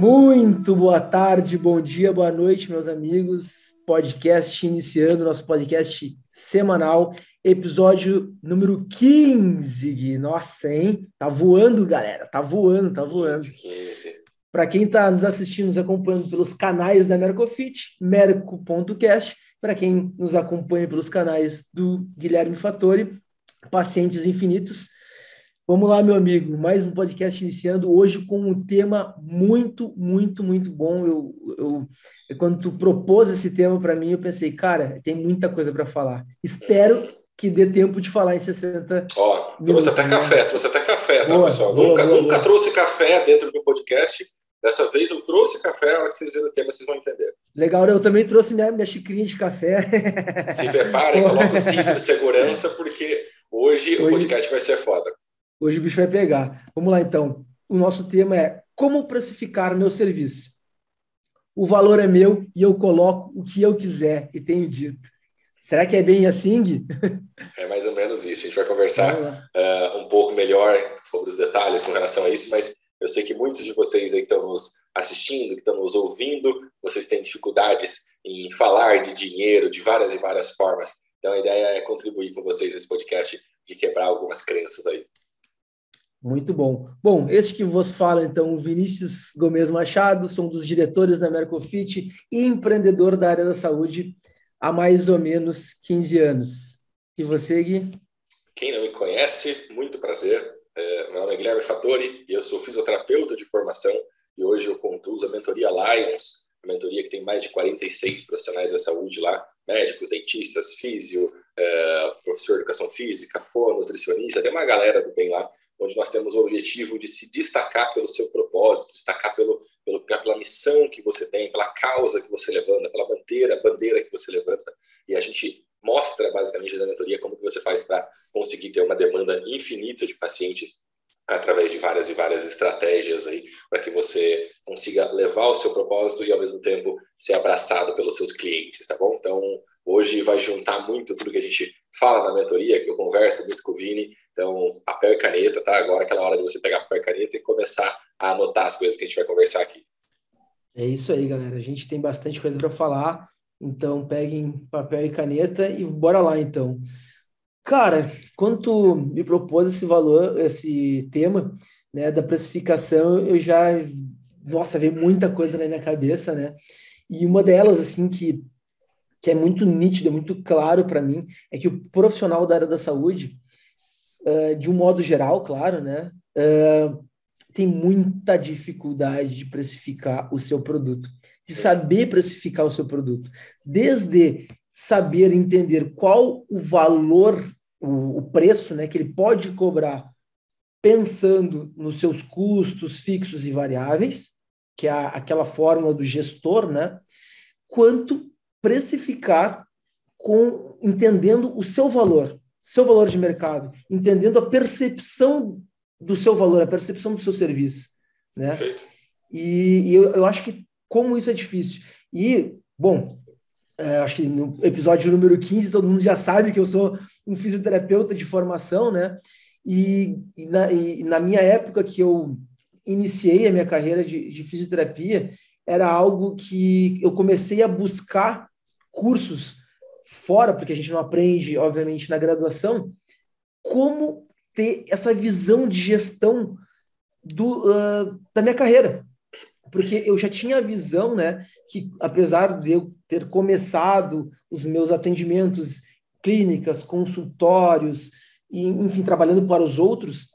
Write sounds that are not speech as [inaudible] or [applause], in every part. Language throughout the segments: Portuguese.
Muito boa tarde, bom dia, boa noite, meus amigos. Podcast iniciando, nosso podcast semanal, episódio número 15, Gui. Nossa, hein? Tá voando, galera. Tá voando, tá voando. 15. Para quem está nos assistindo, nos acompanhando pelos canais da Mercofit, merco.cast. Para quem nos acompanha pelos canais do Guilherme Fattori, Pacientes Infinitos. Vamos lá, meu amigo, mais um podcast iniciando hoje com um tema muito, muito, muito bom. Eu, eu quando tu propôs esse tema para mim, eu pensei, cara, tem muita coisa para falar. Espero que dê tempo de falar em 60 Ó, trouxe até né? café, trouxe até café, tá, boa, pessoal? Boa, nunca, boa, nunca trouxe café dentro do podcast. Dessa vez eu trouxe café, a hora que vocês verem o tema, vocês vão entender. Legal, eu também trouxe minha, minha xicrinha de café. Se preparem, coloquem o cinto de [laughs] segurança, porque hoje, hoje o podcast vai ser foda. Hoje o bicho vai pegar. Vamos lá, então. O nosso tema é como precificar meu serviço. O valor é meu e eu coloco o que eu quiser e tenho dito. Será que é bem assim, Gui? [laughs] É mais ou menos isso. A gente vai conversar uh, um pouco melhor sobre os detalhes com relação a isso, mas eu sei que muitos de vocês aí que estão nos assistindo, que estão nos ouvindo, vocês têm dificuldades em falar de dinheiro de várias e várias formas. Então a ideia é contribuir com vocês nesse podcast de quebrar algumas crenças aí. Muito bom. Bom, esse que vos fala, então, Vinícius Gomes Machado, sou um dos diretores da Mercofit e empreendedor da área da saúde há mais ou menos 15 anos. E você, Gui? Quem não me conhece, muito prazer. É, meu nome é Guilherme Fattori e eu sou fisioterapeuta de formação e hoje eu conduzo a mentoria Lions, a mentoria que tem mais de 46 profissionais da saúde lá, médicos, dentistas, físio, é, professor de educação física, fono, nutricionista, tem uma galera do bem lá onde nós temos o objetivo de se destacar pelo seu propósito, destacar pelo, pelo, pela missão que você tem, pela causa que você levanta, pela bandeira, bandeira que você levanta, e a gente mostra basicamente na mentoria como que você faz para conseguir ter uma demanda infinita de pacientes através de várias e várias estratégias aí para que você consiga levar o seu propósito e ao mesmo tempo ser abraçado pelos seus clientes, tá bom? Então, hoje vai juntar muito tudo que a gente fala na mentoria, que eu converso muito com o Vini, então, papel e caneta, tá? Agora é aquela hora de você pegar papel e caneta e começar a anotar as coisas que a gente vai conversar aqui. É isso aí, galera. A gente tem bastante coisa para falar, então peguem papel e caneta e bora lá, então. Cara, quando tu me propôs esse valor, esse tema, né, da precificação, eu já, nossa, veio muita coisa na minha cabeça, né? E uma delas, assim, que, que é muito nítido, é muito claro para mim, é que o profissional da área da saúde, uh, de um modo geral, claro, né? Uh, tem muita dificuldade de precificar o seu produto, de saber precificar o seu produto, desde saber entender qual o valor, o, o preço, né, que ele pode cobrar, pensando nos seus custos fixos e variáveis, que é aquela fórmula do gestor, né, quanto precificar com entendendo o seu valor, seu valor de mercado, entendendo a percepção do seu valor, a percepção do seu serviço, né? E, e eu, eu, acho que como isso é difícil. E, bom, é, acho que no episódio número 15 todo mundo já sabe que eu sou um fisioterapeuta de formação, né? E, e, na, e na, minha época que eu iniciei a minha carreira de, de fisioterapia, era algo que eu comecei a buscar cursos fora, porque a gente não aprende, obviamente, na graduação, como ter essa visão de gestão do, uh, da minha carreira. Porque eu já tinha a visão, né, que apesar de eu ter começado os meus atendimentos, clínicas, consultórios, e, enfim, trabalhando para os outros,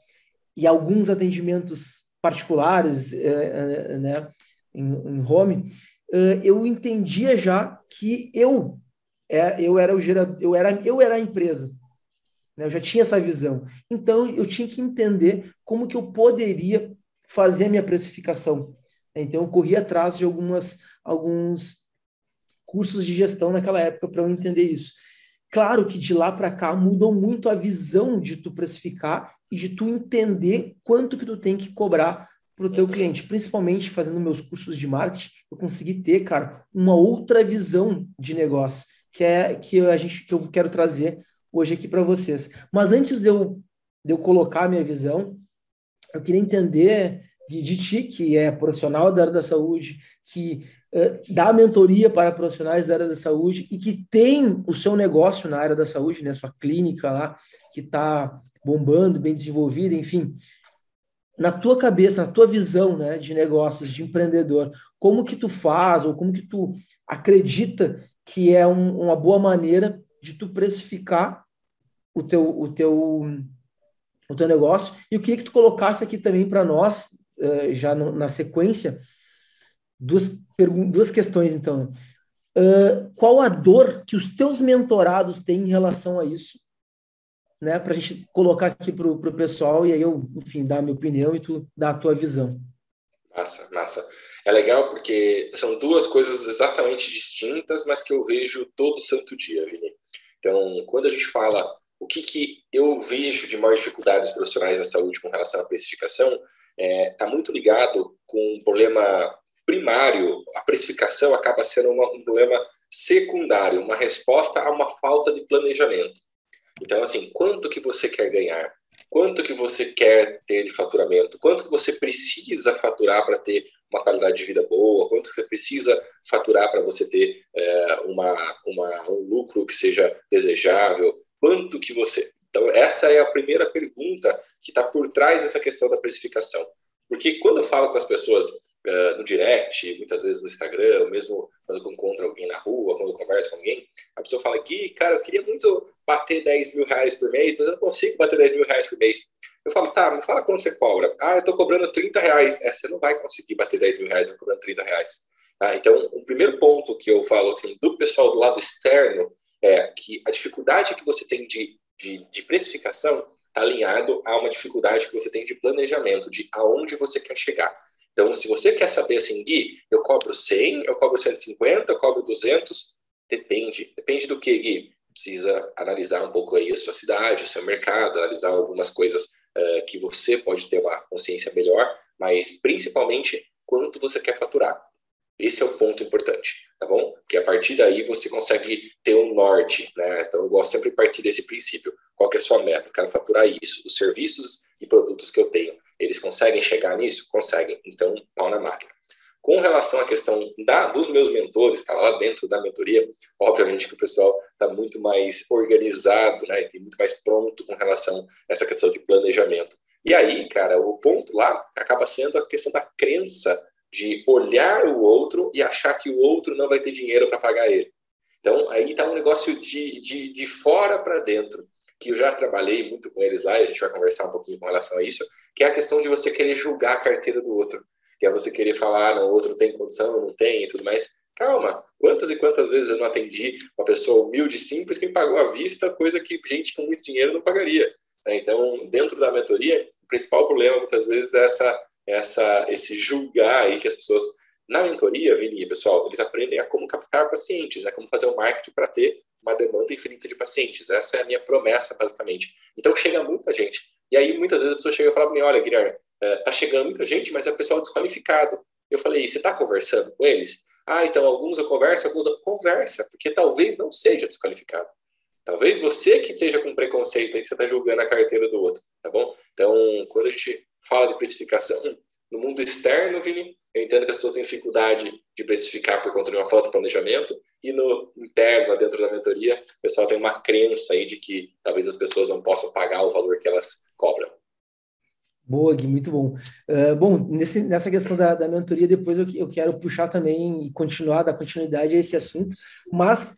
e alguns atendimentos particulares, eh, eh, né, em, em home, eu entendia já que eu é, eu era o gerador, eu era eu era a empresa. Né? Eu já tinha essa visão. Então eu tinha que entender como que eu poderia fazer a minha precificação. Então eu corri atrás de algumas alguns cursos de gestão naquela época para eu entender isso. Claro que de lá para cá mudou muito a visão de tu precificar e de tu entender quanto que tu tem que cobrar para o teu cliente, principalmente fazendo meus cursos de marketing, eu consegui ter, cara, uma outra visão de negócio que é que a gente que eu quero trazer hoje aqui para vocês. Mas antes de eu, de eu colocar a minha visão, eu queria entender de ti, que é profissional da área da saúde, que uh, dá mentoria para profissionais da área da saúde e que tem o seu negócio na área da saúde, né, sua clínica lá, que está bombando, bem desenvolvida, enfim. Na tua cabeça, na tua visão né, de negócios, de empreendedor, como que tu faz ou como que tu acredita que é um, uma boa maneira de tu precificar o teu, o teu, o teu negócio. E eu queria que tu colocasse aqui também para nós, uh, já no, na sequência, duas, duas questões, então. Uh, qual a dor que os teus mentorados têm em relação a isso? Né, para a gente colocar aqui para o pessoal e aí eu, enfim, dar a minha opinião e tu dar a tua visão. Massa, massa. É legal porque são duas coisas exatamente distintas, mas que eu vejo todo santo dia, Vini. Então, quando a gente fala o que, que eu vejo de maior dificuldade dos profissionais da saúde com relação à precificação, está é, tá muito ligado com um problema primário. A precificação acaba sendo uma, um problema secundário, uma resposta a uma falta de planejamento. Então, assim, quanto que você quer ganhar? Quanto que você quer ter de faturamento? Quanto que você precisa faturar para ter uma qualidade de vida boa, quanto você precisa faturar para você ter é, uma, uma, um lucro que seja desejável, quanto que você... Então, essa é a primeira pergunta que está por trás dessa questão da precificação. Porque quando eu falo com as pessoas uh, no direct, muitas vezes no Instagram, mesmo quando eu encontro alguém na rua, quando eu converso com alguém, a pessoa fala, Gui, cara, eu queria muito bater 10 mil reais por mês, mas eu não consigo bater 10 mil reais por mês. Eu falo, tá, me fala quanto você cobra. Ah, eu estou cobrando 30 reais. É, você não vai conseguir bater 10 mil reais me cobrando 30 reais. Ah, então, o primeiro ponto que eu falo assim, do pessoal do lado externo é que a dificuldade que você tem de, de, de precificação está alinhado a uma dificuldade que você tem de planejamento, de aonde você quer chegar. Então, se você quer saber assim, Gui, eu cobro 100, eu cobro 150, eu cobro 200, depende. Depende do que, Gui? Precisa analisar um pouco aí a sua cidade, o seu mercado, analisar algumas coisas uh, que você pode ter uma consciência melhor, mas principalmente quanto você quer faturar. Esse é o ponto importante, tá bom? Porque a partir daí você consegue ter um norte, né? Então eu gosto sempre de partir desse princípio. Qual é a sua meta? Eu quero faturar isso. Os serviços e produtos que eu tenho, eles conseguem chegar nisso? Conseguem. Então, pau na máquina. Com relação à questão da, dos meus mentores, cara, lá dentro da mentoria, obviamente que o pessoal está muito mais organizado, né, e muito mais pronto com relação a essa questão de planejamento. E aí, cara, o ponto lá acaba sendo a questão da crença de olhar o outro e achar que o outro não vai ter dinheiro para pagar ele. Então, aí está um negócio de, de, de fora para dentro, que eu já trabalhei muito com eles lá, e a gente vai conversar um pouquinho com relação a isso, que é a questão de você querer julgar a carteira do outro, que é você querer falar, ah, não, o outro tem condição, não tem e tudo mais. Calma, quantas e quantas vezes eu não atendi uma pessoa humilde, simples, que me pagou à vista, coisa que gente com muito dinheiro não pagaria. Né? Então, dentro da mentoria, o principal problema muitas vezes é essa essa, esse julgar aí que as pessoas. Na mentoria, Vini, pessoal, eles aprendem a como captar pacientes, a como fazer o marketing para ter uma demanda infinita de pacientes. Essa é a minha promessa, basicamente. Então, chega muita gente. E aí, muitas vezes, a pessoa chega e fala para mim: olha, Guilherme, é, tá chegando muita gente, mas é pessoal desqualificado. Eu falei: você está conversando com eles? Ah, então alguns eu converso, alguns eu conversa, porque talvez não seja desqualificado. Talvez você que esteja com preconceito aí, que você está julgando a carteira do outro, tá bom? Então, quando a gente fala de precificação no mundo externo, Vini, eu entendo que as pessoas têm dificuldade de precificar por conta de uma falta de planejamento, e no interno, dentro da mentoria, o pessoal tem uma crença aí de que talvez as pessoas não possam pagar o valor que elas cobram. Boa, Gui, muito bom. Uh, bom, nesse, nessa questão da, da mentoria, depois eu, eu quero puxar também e continuar, dar continuidade a esse assunto, mas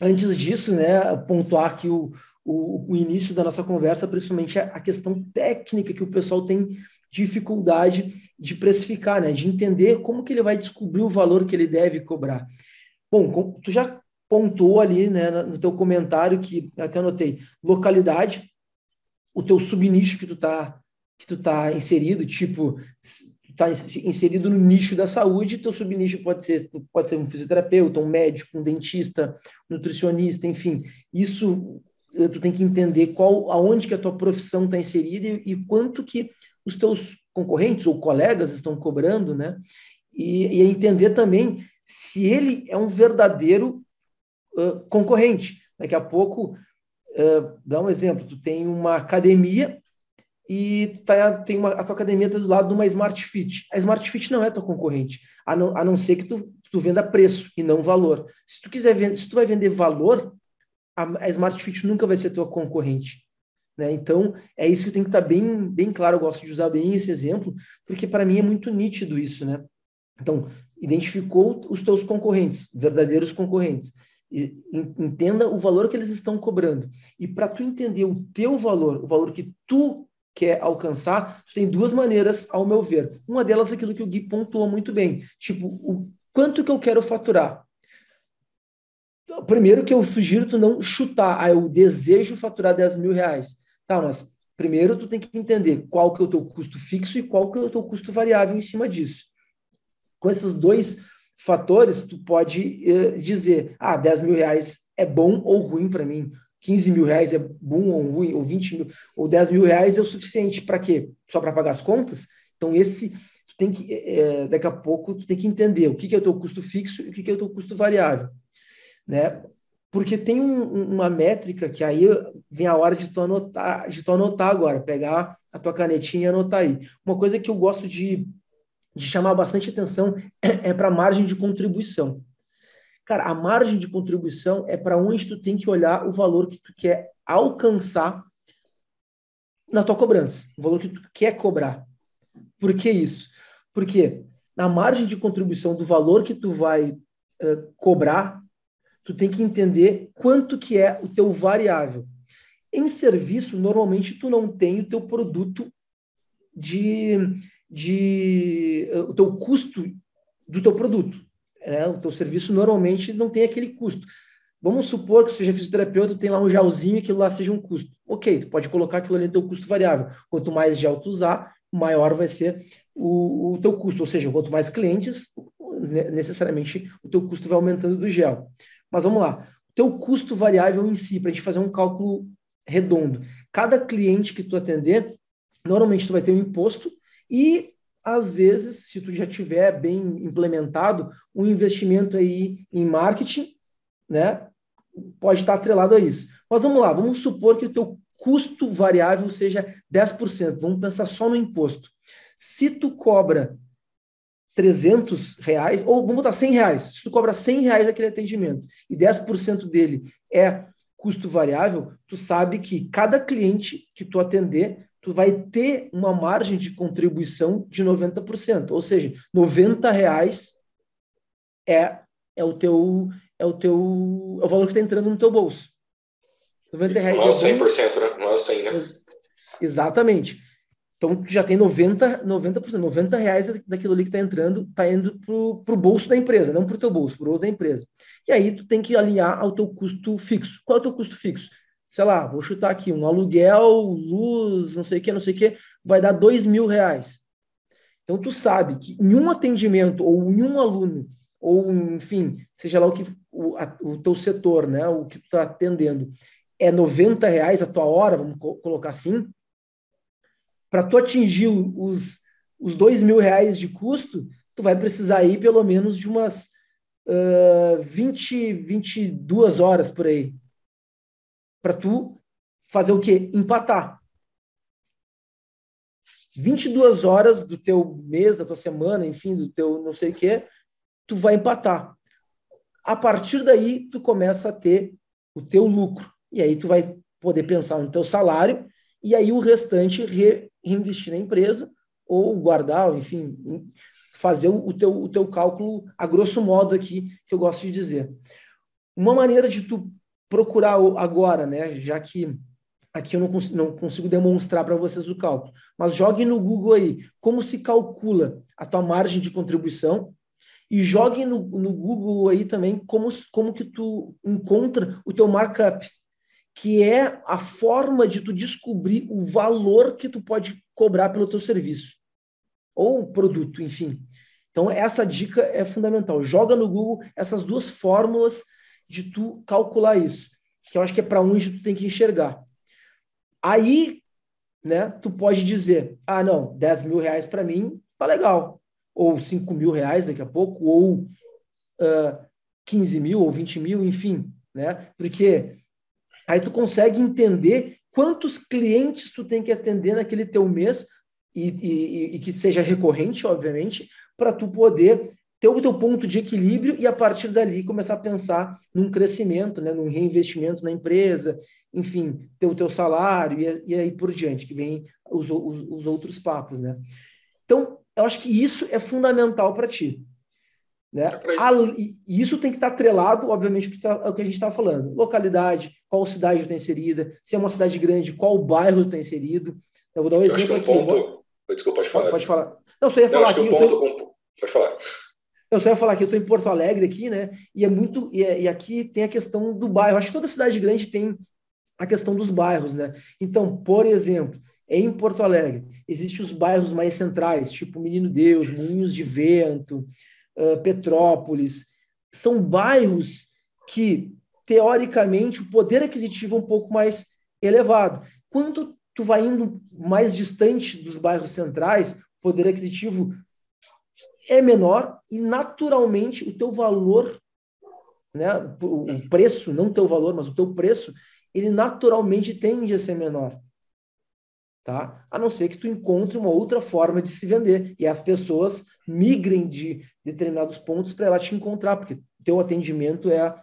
antes disso, né, pontuar que o, o, o início da nossa conversa, principalmente a questão técnica que o pessoal tem dificuldade de precificar, né? De entender como que ele vai descobrir o valor que ele deve cobrar. Bom, tu já pontuou ali, né, no teu comentário que até anotei, localidade, o teu subnicho que tu tá que tu tá inserido, tipo, está inserido no nicho da saúde, teu subnicho pode ser pode ser um fisioterapeuta, um médico, um dentista, um nutricionista, enfim. Isso eh, tu tem que entender qual, aonde que a tua profissão está inserida e, e, quanto que os teus concorrentes ou colegas estão cobrando, né? E, e entender também se ele é um verdadeiro uh, concorrente. Daqui a pouco, uh, dá um exemplo, tu tem uma academia e tá, tem uma, a tua academia tá do lado de uma Smart Fit. A Smart Fit não é tua concorrente, a não, a não ser que tu, tu venda preço e não valor. Se tu quiser vender, se tu vai vender valor, a, a Smart Fit nunca vai ser tua concorrente. Né? Então, é isso que tem que estar tá bem, bem claro. Eu gosto de usar bem esse exemplo, porque para mim é muito nítido isso. Né? Então, identificou os teus concorrentes, verdadeiros concorrentes. E, entenda o valor que eles estão cobrando. E para tu entender o teu valor, o valor que tu quer alcançar, tu tem duas maneiras, ao meu ver. Uma delas é aquilo que o Gui pontuou muito bem. Tipo, o quanto que eu quero faturar? Primeiro que eu sugiro tu não chutar, ah, eu desejo faturar 10 mil reais. Tá, mas primeiro tu tem que entender qual que é o teu custo fixo e qual que é o teu custo variável em cima disso. Com esses dois fatores, tu pode eh, dizer, ah, 10 mil reais é bom ou ruim para mim. 15 mil reais é bom ou ruim, ou 20 mil, ou 10 mil reais é o suficiente para quê? Só para pagar as contas? Então, esse, tu tem que, é, daqui a pouco, tu tem que entender o que, que é o teu custo fixo e o que, que é o teu custo variável, né? Porque tem um, uma métrica que aí vem a hora de tu anotar, de tu anotar agora, pegar a tua canetinha e anotar aí. Uma coisa que eu gosto de, de chamar bastante atenção é, é para a margem de contribuição. Cara, a margem de contribuição é para onde tu tem que olhar o valor que tu quer alcançar na tua cobrança, o valor que tu quer cobrar. Por que isso? Porque na margem de contribuição do valor que tu vai uh, cobrar, tu tem que entender quanto que é o teu variável. Em serviço, normalmente tu não tem o teu produto de, de uh, o teu custo do teu produto. Né? O teu serviço normalmente não tem aquele custo. Vamos supor que seja fisioterapeuta, tem lá um gelzinho e aquilo lá seja um custo. Ok, tu pode colocar aquilo ali no teu custo variável. Quanto mais gel tu usar, maior vai ser o, o teu custo. Ou seja, quanto mais clientes, necessariamente o teu custo vai aumentando do gel. Mas vamos lá. O teu custo variável em si, para a gente fazer um cálculo redondo. Cada cliente que tu atender, normalmente tu vai ter um imposto e às vezes, se tu já tiver bem implementado, um investimento aí em marketing, né, pode estar atrelado a isso. Mas vamos lá, vamos supor que o teu custo variável seja 10%. Vamos pensar só no imposto. Se tu cobra 300 reais, ou vamos botar 100 reais, se tu cobra 100 reais aquele atendimento e 10% dele é custo variável, tu sabe que cada cliente que tu atender tu vai ter uma margem de contribuição de 90%, ou seja, 90 reais é, é o teu é o teu é o valor que está entrando no teu bolso. 90 reais não é o 100%, né? Não é o 100, né? Exatamente. Então, já tem 90, 90%, 90 reais daquilo ali que está entrando, está indo para o bolso da empresa, não para o teu bolso, para o bolso da empresa. E aí, tu tem que alinhar ao teu custo fixo. Qual é o teu custo fixo? sei lá, vou chutar aqui, um aluguel, luz, não sei o que, não sei o que, vai dar dois mil reais. Então, tu sabe que em um atendimento, ou em um aluno, ou enfim, seja lá o que o, a, o teu setor, né, o que tu está atendendo, é 90 reais a tua hora, vamos co colocar assim, para tu atingir os, os dois mil reais de custo, tu vai precisar aí pelo menos de umas uh, 20, 22 horas por aí para tu fazer o quê? Empatar. 22 horas do teu mês, da tua semana, enfim, do teu não sei o quê, tu vai empatar. A partir daí, tu começa a ter o teu lucro. E aí tu vai poder pensar no teu salário e aí o restante re reinvestir na empresa ou guardar, enfim, fazer o teu, o teu cálculo a grosso modo aqui, que eu gosto de dizer. Uma maneira de tu procurar agora, né? Já que aqui eu não, cons não consigo demonstrar para vocês o cálculo, mas jogue no Google aí como se calcula a tua margem de contribuição e jogue no, no Google aí também como, como que tu encontra o teu markup, que é a forma de tu descobrir o valor que tu pode cobrar pelo teu serviço ou produto, enfim. Então essa dica é fundamental. Joga no Google essas duas fórmulas de tu calcular isso, que eu acho que é para onde tu tem que enxergar. Aí, né, tu pode dizer, ah, não, 10 mil reais para mim tá legal, ou 5 mil reais daqui a pouco, ou uh, 15 mil, ou 20 mil, enfim, né, porque aí tu consegue entender quantos clientes tu tem que atender naquele teu mês e, e, e que seja recorrente, obviamente, para tu poder ter o teu ponto de equilíbrio e a partir dali começar a pensar num crescimento, né, num reinvestimento na empresa, enfim, ter o teu salário e, e aí por diante, que vem os, os, os, outros papos, né? Então, eu acho que isso é fundamental para ti. Né? É e isso tem que estar atrelado, obviamente, ao que, tá, a gente estava falando. Localidade, qual cidade está inserida, se é uma cidade grande, qual bairro está inserido. Eu vou dar um eu exemplo aqui. Um ponto... Desculpa, pode falar. Pode falar. Não, só ia falar aqui. Ponto, tô... Pode falar. Eu só ia falar que eu estou em Porto Alegre aqui, né? E é muito. E, é, e, aqui tem a questão do bairro. Acho que toda cidade grande tem a questão dos bairros, né? Então, por exemplo, em Porto Alegre, existem os bairros mais centrais, tipo Menino Deus, Moinhos de Vento, Petrópolis. São bairros que, teoricamente, o poder aquisitivo é um pouco mais elevado. Quando tu vai indo mais distante dos bairros centrais, o poder aquisitivo é menor e naturalmente o teu valor, né, o preço, não o teu valor, mas o teu preço, ele naturalmente tende a ser menor. Tá? A não ser que tu encontre uma outra forma de se vender e as pessoas migrem de determinados pontos para ela te encontrar, porque teu atendimento é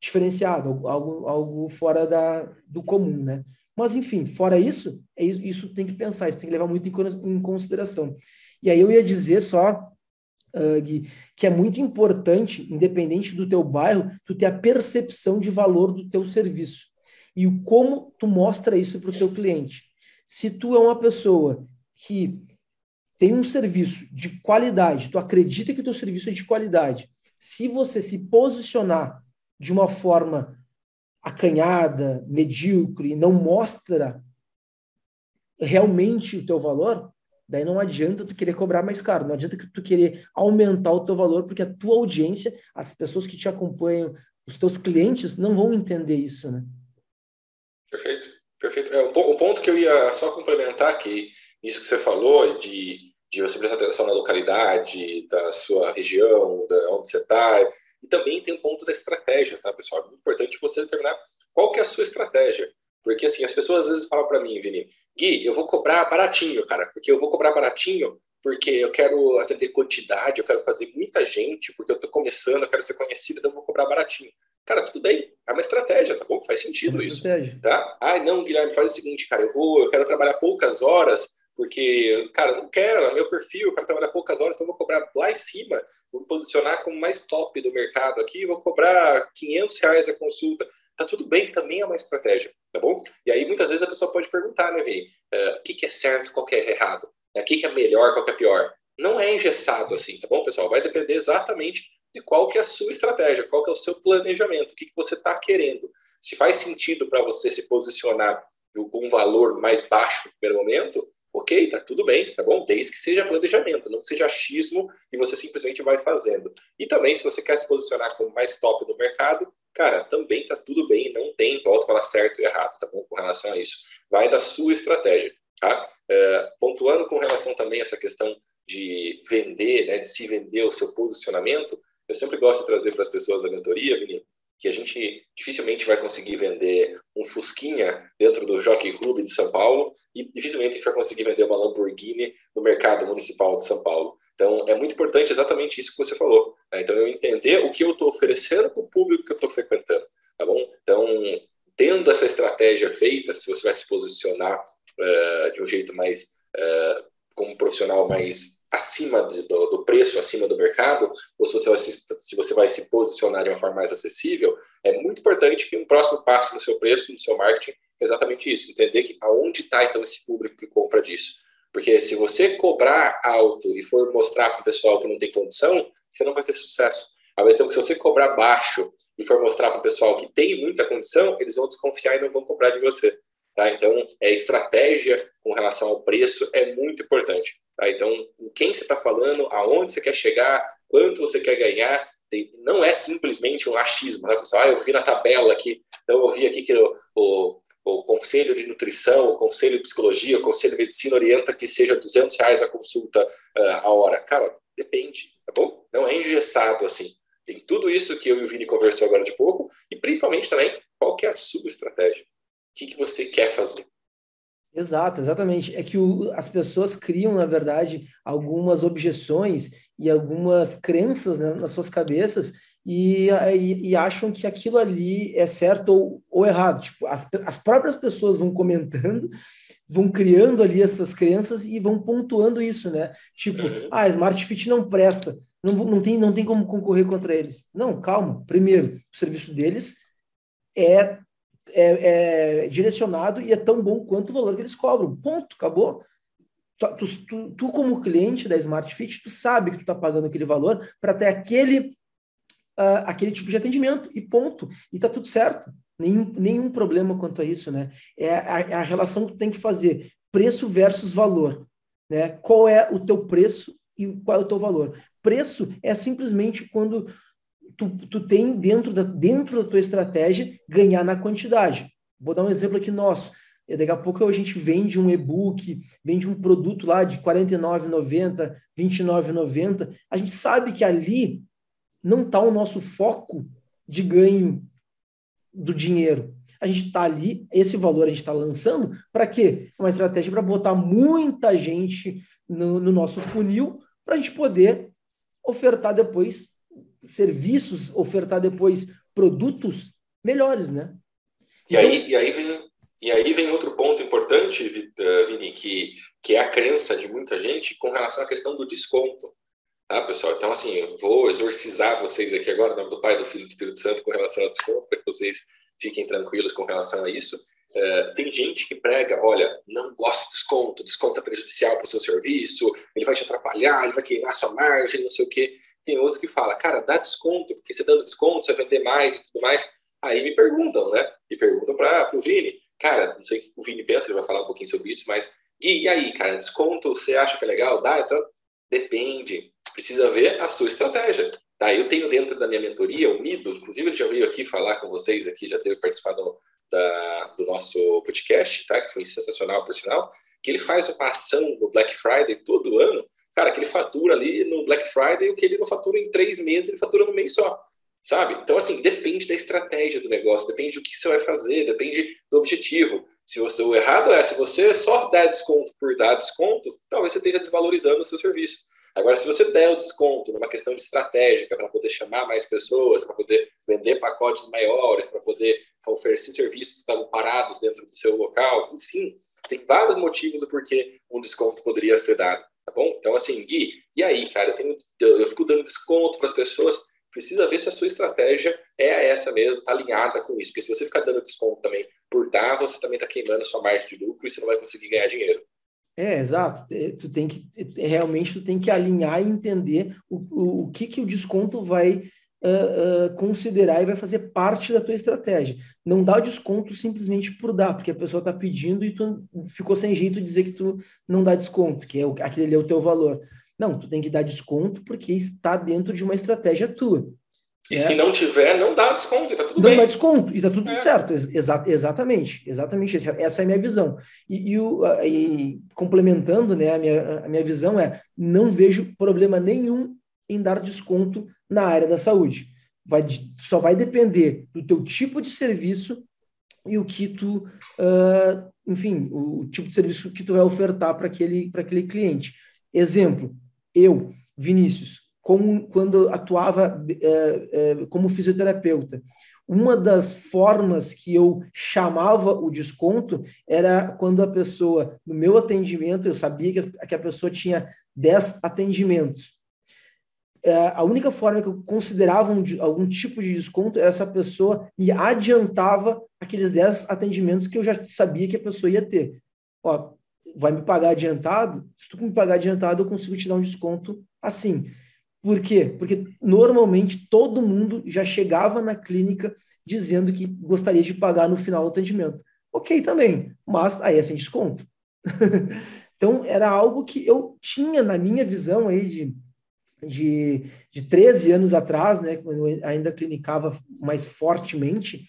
diferenciado, algo, algo fora da, do comum, né? Mas, enfim, fora isso, é isso, isso tem que pensar, isso tem que levar muito em, consideração. E aí eu ia dizer só, uh, Gui, que é muito importante, independente do teu bairro, tu ter a percepção de valor do teu serviço. E o como tu mostra isso para o teu cliente. Se tu é uma pessoa que tem um serviço de qualidade, tu acredita que o teu serviço é de qualidade, se você se posicionar de uma forma acanhada, medíocre, não mostra realmente o teu valor, Daí não adianta tu querer cobrar mais caro, não adianta tu querer aumentar o teu valor, porque a tua audiência, as pessoas que te acompanham, os teus clientes não vão entender isso, né? Perfeito, perfeito. É, o, ponto que eu ia só complementar que isso que você falou de, de você prestar atenção na localidade, da sua região, da onde você está, e também tem um ponto da estratégia, tá, pessoal? É muito importante você determinar qual que é a sua estratégia. Porque assim, as pessoas às vezes falam para mim, Vini, Gui, eu vou cobrar baratinho, cara, porque eu vou cobrar baratinho porque eu quero atender quantidade, eu quero fazer muita gente, porque eu tô começando, eu quero ser conhecido, então eu vou cobrar baratinho. Cara, tudo bem, é uma estratégia, tá bom? Faz sentido é isso, estratégia. tá? Ah, não, Guilherme, faz o seguinte, cara, eu vou, eu quero trabalhar poucas horas, porque, cara, não quero, é meu perfil, eu quero trabalhar poucas horas, então vou cobrar lá em cima, vou me posicionar como mais top do mercado aqui, vou cobrar 500 reais a consulta. Tá tudo bem, também é uma estratégia, tá bom? E aí muitas vezes a pessoa pode perguntar, né, Vini, uh, o que, que é certo, qual que é errado, o que, que é melhor, qual que é pior. Não é engessado assim, tá bom, pessoal? Vai depender exatamente de qual que é a sua estratégia, qual que é o seu planejamento, o que, que você está querendo. Se faz sentido para você se posicionar com um valor mais baixo no primeiro momento, ok, tá tudo bem, tá bom? Desde que seja planejamento, não que seja achismo e você simplesmente vai fazendo. E também, se você quer se posicionar como mais top no mercado, cara, também tá tudo bem, não tem volta falar certo e errado, tá bom? Com relação a isso. Vai da sua estratégia, tá? É, pontuando com relação também a essa questão de vender, né, de se vender o seu posicionamento, eu sempre gosto de trazer para as pessoas da mentoria, menino, que a gente dificilmente vai conseguir vender um Fusquinha dentro do Jockey Club de São Paulo e dificilmente a gente vai conseguir vender uma Lamborghini no mercado municipal de São Paulo. Então, é muito importante exatamente isso que você falou. Né? Então, eu entender o que eu estou oferecendo para o público que eu estou frequentando, tá bom? Então, tendo essa estratégia feita, se você vai se posicionar uh, de um jeito mais, uh, como um profissional mais acima de, do, do, preço, acima do mercado, ou se você, vai se, se você vai se posicionar de uma forma mais acessível, é muito importante que um próximo passo no seu preço, no seu marketing, é exatamente isso, entender que aonde está então esse público que compra disso. Porque se você cobrar alto e for mostrar para o pessoal que não tem condição, você não vai ter sucesso. Ao mesmo tempo se você cobrar baixo e for mostrar para o pessoal que tem muita condição, eles vão desconfiar e não vão comprar de você. Tá? Então, é, estratégia com relação ao preço é muito importante. Tá? Então, com quem você está falando, aonde você quer chegar, quanto você quer ganhar, não é simplesmente um achismo. Tá, pessoal? Ah, eu vi na tabela aqui, então eu vi aqui que o, o o Conselho de Nutrição, o Conselho de Psicologia, o Conselho de Medicina orienta que seja 200 reais a consulta uh, a hora. Cara, depende, tá bom? Não é engessado assim. Tem tudo isso que eu e o Vini conversou agora de pouco e principalmente também qual que é a sua estratégia. Que, que você quer fazer. Exato, exatamente. É que o, as pessoas criam, na verdade, algumas objeções e algumas crenças né, nas suas cabeças e, e, e, acham que aquilo ali é certo ou, ou errado. Tipo, as, as próprias pessoas vão comentando, vão criando ali essas crenças e vão pontuando isso, né? Tipo, uhum. ah, Smart Fit não presta, não, não, tem, não tem como concorrer contra eles. Não, calma. Primeiro, o serviço deles é, é, é direcionado e é tão bom quanto o valor que eles cobram. Ponto, acabou. Tu, tu, tu, como cliente da Smart Fit, tu sabe que tu está pagando aquele valor para ter aquele uh, aquele tipo de atendimento e ponto. E está tudo certo. Nenhum, nenhum problema quanto a isso, né? É a, é a relação que tu tem que fazer. Preço versus valor. Né? Qual é o teu preço e qual é o teu valor? Preço é simplesmente quando tu, tu tem dentro da, dentro da tua estratégia ganhar na quantidade. Vou dar um exemplo aqui nosso. E daqui a pouco a gente vende um e-book, vende um produto lá de R$ 49,90, R$ 29,90. A gente sabe que ali não está o nosso foco de ganho do dinheiro. A gente está ali, esse valor a gente está lançando para quê? Uma estratégia para botar muita gente no, no nosso funil para a gente poder ofertar depois serviços, ofertar depois produtos melhores, né? E, aí, e, aí, vem, e aí vem outro ponto importante, eh, Vini, que, que é a crença de muita gente com relação à questão do desconto. Tá, pessoal? Então, assim, eu vou exorcizar vocês aqui agora, em nome do Pai, do Filho e do Espírito Santo, com relação ao desconto, para que vocês fiquem tranquilos com relação a isso. Uh, tem gente que prega, olha, não gosto de desconto, desconto é prejudicial para o seu serviço, ele vai te atrapalhar, ele vai queimar sua margem, não sei o quê. Tem outros que falam, cara, dá desconto, porque você dando desconto, você vai vender mais e tudo mais. Aí me perguntam, né? E perguntam para o Vini. Cara, não sei o que o Vini pensa, ele vai falar um pouquinho sobre isso, mas Gui, e aí, cara, desconto, você acha que é legal? Dá? Então, depende precisa ver a sua estratégia. Tá? Eu tenho dentro da minha mentoria o Nido, inclusive ele já veio aqui falar com vocês aqui, já teve participado da, do nosso podcast, tá? que foi sensacional, por sinal, que ele faz uma ação no Black Friday todo ano, cara, que ele fatura ali no Black Friday o que ele não fatura em três meses, ele fatura no mês só, sabe? Então, assim, depende da estratégia do negócio, depende do que você vai fazer, depende do objetivo. Se você, o errado é, se você só der desconto por dar desconto, talvez você esteja desvalorizando o seu serviço. Agora, se você der o desconto numa questão de estratégica para poder chamar mais pessoas, para poder vender pacotes maiores, para poder oferecer serviços que estavam parados dentro do seu local, enfim, tem vários motivos do porquê um desconto poderia ser dado, tá bom? Então, assim, Gui, e aí, cara, eu, tenho, eu fico dando desconto para as pessoas, precisa ver se a sua estratégia é essa mesmo, está alinhada com isso, porque se você ficar dando desconto também por dar, você também está queimando sua margem de lucro e você não vai conseguir ganhar dinheiro. É, exato. Tu tem que realmente tu tem que alinhar e entender o, o, o que, que o desconto vai uh, uh, considerar e vai fazer parte da tua estratégia. Não dá o desconto simplesmente por dar, porque a pessoa está pedindo e tu ficou sem jeito de dizer que tu não dá desconto, que é o, aquele é o teu valor. Não, tu tem que dar desconto porque está dentro de uma estratégia tua. E é. se não tiver, não dá desconto, e tá tudo não bem. Não dá desconto, e tá tudo é. certo. Exa exatamente, exatamente. Essa é a minha visão. E, e, o, e, complementando né, a, minha, a minha visão é, não vejo problema nenhum em dar desconto na área da saúde. Vai, só vai depender do teu tipo de serviço e o que tu, uh, enfim, o tipo de serviço que tu vai ofertar para aquele, aquele cliente. Exemplo, eu, Vinícius, como quando atuava é, é, como fisioterapeuta. Uma das formas que eu chamava o desconto era quando a pessoa, no meu atendimento, eu sabia que, que a pessoa tinha 10 atendimentos. É, a única forma que eu considerava um, algum tipo de desconto era essa pessoa me adiantava aqueles 10 atendimentos que eu já sabia que a pessoa ia ter. Ó, vai me pagar adiantado? Se tu me pagar adiantado, eu consigo te dar um desconto assim. Por quê? Porque normalmente todo mundo já chegava na clínica dizendo que gostaria de pagar no final do atendimento. Ok também, mas aí é sem desconto. [laughs] então era algo que eu tinha na minha visão aí de, de, de 13 anos atrás, né, quando eu ainda clinicava mais fortemente,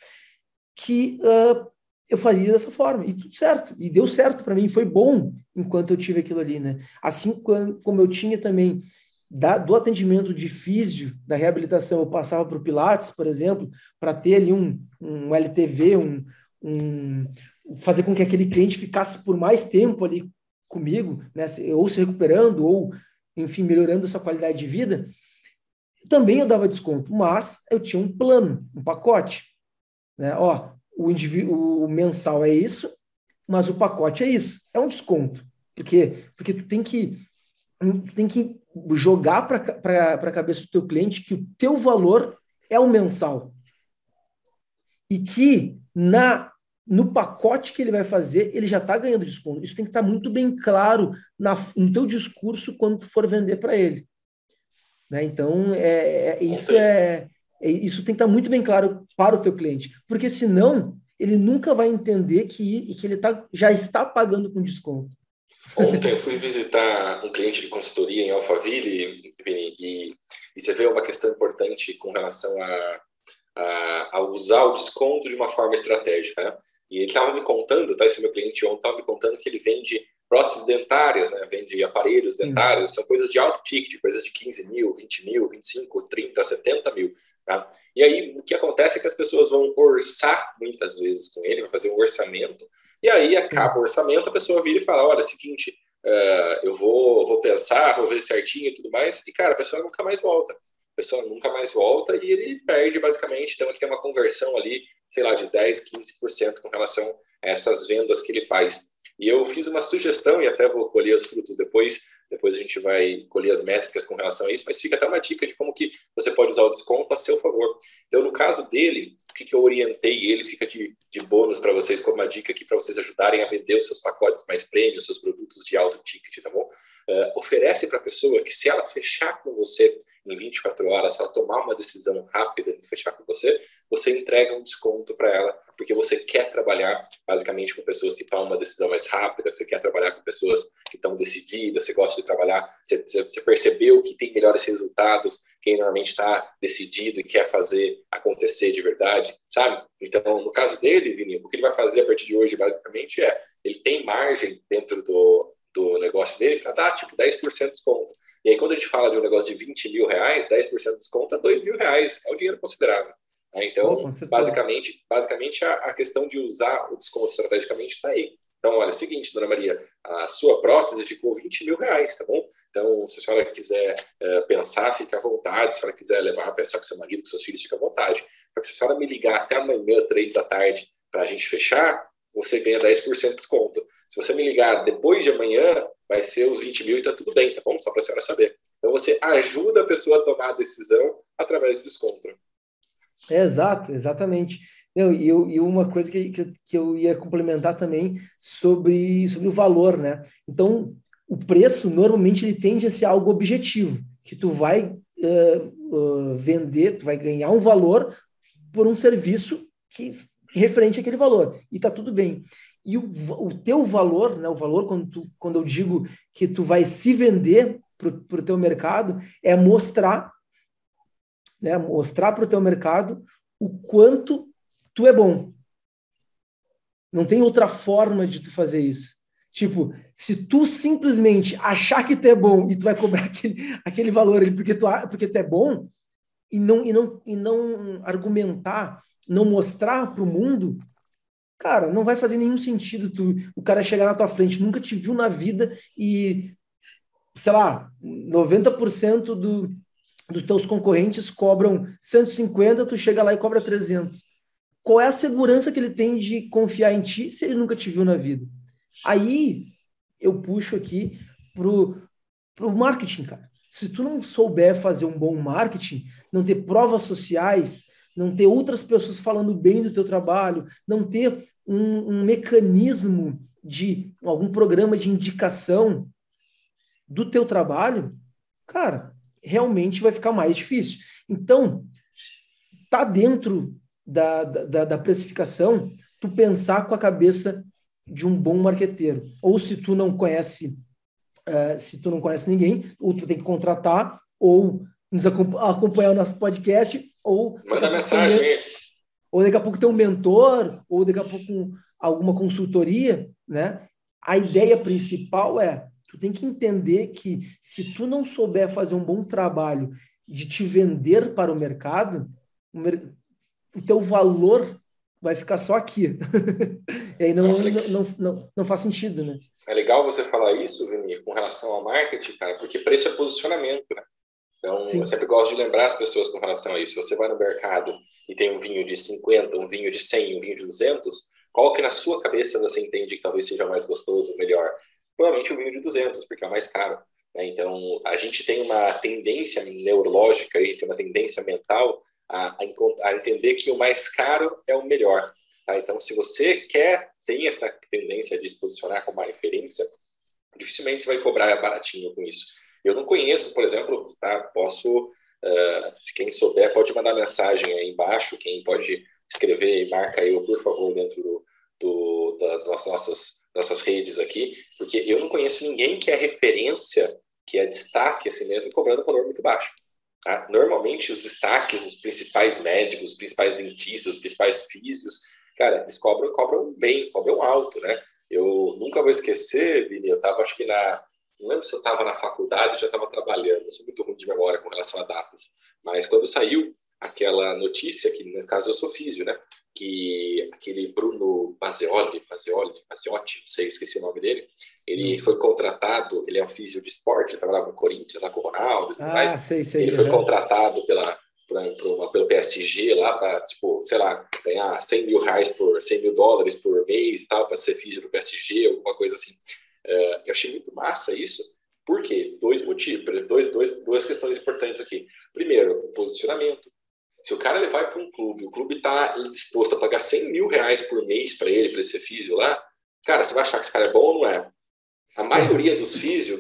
que uh, eu fazia dessa forma, e tudo certo, e deu certo para mim, foi bom enquanto eu tive aquilo ali, né? Assim como eu tinha também da, do atendimento de físio, da reabilitação, eu passava para o Pilates, por exemplo, para ter ali um, um LTV, um, um, fazer com que aquele cliente ficasse por mais tempo ali comigo, né, ou se recuperando, ou, enfim, melhorando sua qualidade de vida, também eu dava desconto, mas eu tinha um plano, um pacote. Né? Ó, o, o mensal é isso, mas o pacote é isso, é um desconto. Por quê? Porque tu tem que, tem que jogar para a cabeça do teu cliente que o teu valor é o mensal. E que na no pacote que ele vai fazer, ele já está ganhando desconto. Isso tem que estar tá muito bem claro na, no teu discurso quando tu for vender para ele. Né? Então, é, é isso, é, é, isso tem que estar tá muito bem claro para o teu cliente. Porque senão, ele nunca vai entender que, que ele tá, já está pagando com desconto. Ontem eu fui visitar um cliente de consultoria em Alphaville, Vini, e, e você vê uma questão importante com relação a, a, a usar o desconto de uma forma estratégica. Né? E ele estava me contando, tá? Esse meu cliente ontem estava me contando que ele vende próteses dentárias, né? Vende aparelhos dentários, são coisas de alto ticket, coisas de 15 mil, 20 mil, 25, 30, 70 mil. Tá? E aí o que acontece é que as pessoas vão orçar muitas vezes com ele, vai fazer um orçamento, e aí acaba o orçamento, a pessoa vira e fala: olha, é o seguinte, uh, eu vou, vou pensar, vou ver certinho e tudo mais, e cara, a pessoa nunca mais volta. A pessoa nunca mais volta e ele perde basicamente, então ele tem uma conversão ali sei lá, de 10, 15% com relação a essas vendas que ele faz. E eu fiz uma sugestão, e até vou colher os frutos depois, depois a gente vai colher as métricas com relação a isso, mas fica até uma dica de como que você pode usar o desconto a seu favor. Então, no caso dele, o que, que eu orientei ele, fica de, de bônus para vocês, como uma dica aqui para vocês ajudarem a vender os seus pacotes mais prêmios, seus produtos de alto ticket, tá bom? Uh, oferece para a pessoa que se ela fechar com você em 24 horas, se ela tomar uma decisão rápida de fechar com você, você entrega um desconto para ela, porque você quer trabalhar basicamente com pessoas que tomam uma decisão mais rápida, você quer trabalhar com pessoas que estão decididas, você gosta de trabalhar, você, você percebeu que tem melhores resultados, quem normalmente está decidido e quer fazer acontecer de verdade, sabe? Então, no caso dele, Vini, o que ele vai fazer a partir de hoje, basicamente, é ele tem margem dentro do, do negócio dele para dar tipo 10% de desconto. E aí, quando a gente fala de um negócio de 20 mil reais, 10% de desconto é 2 mil reais, é um dinheiro considerável. Né? Então, oh, basicamente, basicamente a, a, questão de usar o desconto estrategicamente está aí. Então, olha, é o seguinte, dona Maria, a sua prótese ficou 20 mil reais, tá bom? Então, se a senhora quiser uh, pensar, fique à vontade. Se a senhora quiser levar, pensar com seu marido, com seus filhos, fique à vontade. Porque se a senhora me ligar até amanhã, três da tarde, para a gente fechar, você ganha 10% de desconto. Se você me ligar depois de amanhã, vai ser os 20 mil e tá tudo bem, tá bom? Só para a senhora saber. Então você ajuda a pessoa a tomar a decisão através do desconto. É, exato, exatamente. Não, e, eu, e uma coisa que, que, que, eu ia complementar também sobre, sobre o valor, né? Então, o preço normalmente ele tende a ser algo objetivo, que tu vai uh, uh, vender, tu vai ganhar um valor por um serviço que referente àquele valor, e tá tudo bem. E o, o teu valor, né, o valor, quando, tu, quando eu digo que tu vai se vender para o teu mercado, é mostrar, né, mostrar para o teu mercado o quanto tu é bom. Não tem outra forma de tu fazer isso. Tipo, se tu simplesmente achar que tu é bom e tu vai cobrar [laughs] aquele, aquele valor ali porque tu, porque tu é bom e não, e não, e não argumentar, não mostrar para o mundo, cara, não vai fazer nenhum sentido tu, o cara chegar na tua frente, nunca te viu na vida e, sei lá, 90% do, dos teus concorrentes cobram 150, tu chega lá e cobra 300. Qual é a segurança que ele tem de confiar em ti se ele nunca te viu na vida? Aí eu puxo aqui pro, pro marketing, cara. Se tu não souber fazer um bom marketing, não ter provas sociais, não ter outras pessoas falando bem do teu trabalho, não ter um, um mecanismo de algum programa de indicação do teu trabalho, cara, realmente vai ficar mais difícil. Então, tá dentro da, da, da precificação tu pensar com a cabeça de um bom marqueteiro. Ou se tu não conhece, uh, se tu não conhece ninguém, ou tu tem que contratar, ou nos acompanhar o nosso podcast, ou... Manda mensagem ou daqui a pouco ter um mentor, ou daqui a pouco alguma consultoria, né? A ideia principal é, tu tem que entender que se tu não souber fazer um bom trabalho de te vender para o mercado, o, mer o teu valor vai ficar só aqui. [laughs] e aí não, não, não, não, não faz sentido, né? É legal você falar isso, Vini, com relação ao marketing, cara, porque preço é posicionamento, né? Então, Sim. eu sempre gosto de lembrar as pessoas com relação a isso. Você vai no mercado e tem um vinho de 50, um vinho de 100, um vinho de 200, qual que na sua cabeça você entende que talvez seja mais gostoso, melhor? Provavelmente o vinho de 200, porque é mais caro. Né? Então, a gente tem uma tendência neurológica, aí, tem uma tendência mental a, a, entender que o mais caro é o melhor. Tá? Então, se você quer, tem essa tendência de se posicionar como uma referência, dificilmente você vai cobrar baratinho com isso. Eu não conheço, por exemplo, tá? posso, uh, se quem souber, pode mandar mensagem aí embaixo, quem pode escrever e marca eu, por favor, dentro do, do, das nossas, nossas redes aqui, porque eu não conheço ninguém que é referência, que é destaque assim mesmo, cobrando um valor muito baixo. Tá? Normalmente, os destaques, os principais médicos, os principais dentistas, os principais físicos, cara, eles cobram, cobram bem, cobram alto, né? Eu nunca vou esquecer, Vini, eu estava, acho que na. Não lembro se eu estava na faculdade ou já estava trabalhando, eu sou muito ruim de memória com relação a datas, mas quando saiu aquela notícia, que no caso eu sou físio, né? Que aquele Bruno Pazeoli, Pazeoli, Paziotti, não sei, esqueci o nome dele, ele hum. foi contratado, ele é um físio de esporte, ele trabalhava no Corinthians, lá com o Ronaldo e tudo ah, mais. Sei, sei, ele foi contratado pela, pra, pra pelo PSG lá para, tipo, sei lá, ganhar 100 mil reais por 100 mil dólares por mês e tal, para ser físio do PSG, alguma coisa assim. Uh, eu achei muito massa isso. Por quê? Dois motivos, dois, dois, duas questões importantes aqui. Primeiro, posicionamento. Se o cara ele vai para um clube, o clube está disposto a pagar 100 mil reais por mês para ele, para esse físio lá, cara, você vai achar que esse cara é bom ou não é? A maioria dos físios,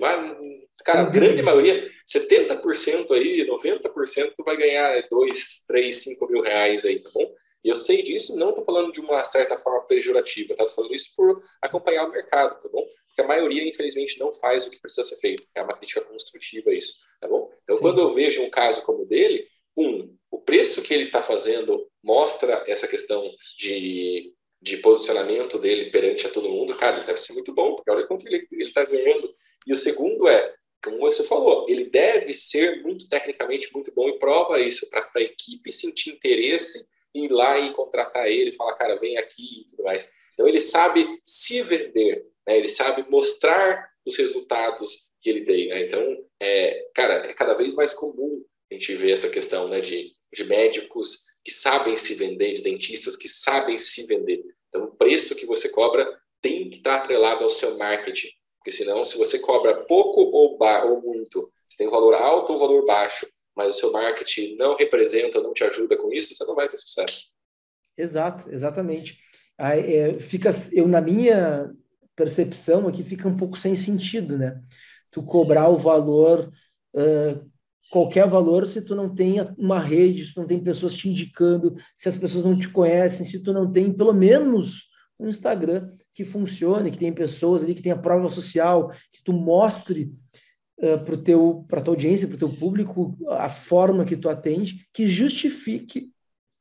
cara, a grande maioria, 70% aí, 90% vai ganhar 2, 3, 5 mil reais aí, tá bom? E eu sei disso, não estou falando de uma certa forma pejorativa, tá? Estou falando isso por acompanhar o mercado, tá bom? Porque a maioria, infelizmente, não faz o que precisa ser feito. É uma crítica construtiva isso, tá bom? Então, Sim. quando eu vejo um caso como o dele, um, o preço que ele está fazendo mostra essa questão de, de posicionamento dele perante a todo mundo. Cara, ele deve ser muito bom, porque olha quanto ele está ganhando. E o segundo é, como você falou, ele deve ser muito tecnicamente muito bom e prova isso para a equipe sentir interesse ir lá e contratar ele, falar, cara, vem aqui e tudo mais. Então ele sabe se vender, né? ele sabe mostrar os resultados que ele tem. Né? Então, é, cara, é cada vez mais comum a gente vê essa questão né, de, de médicos que sabem se vender, de dentistas que sabem se vender. Então, o preço que você cobra tem que estar atrelado ao seu marketing, porque senão, se você cobra pouco ou, ou muito, você tem um valor alto ou um valor baixo, mas o seu marketing não representa, não te ajuda com isso, você não vai ter sucesso. Exato, exatamente. Aí, é, fica, eu na minha percepção aqui fica um pouco sem sentido, né? Tu cobrar o valor uh, qualquer valor se tu não tem uma rede, se tu não tem pessoas te indicando, se as pessoas não te conhecem, se tu não tem pelo menos um Instagram que funcione, que tem pessoas ali, que tenha prova social, que tu mostre uh, para teu para tua audiência, para o teu público a forma que tu atende, que justifique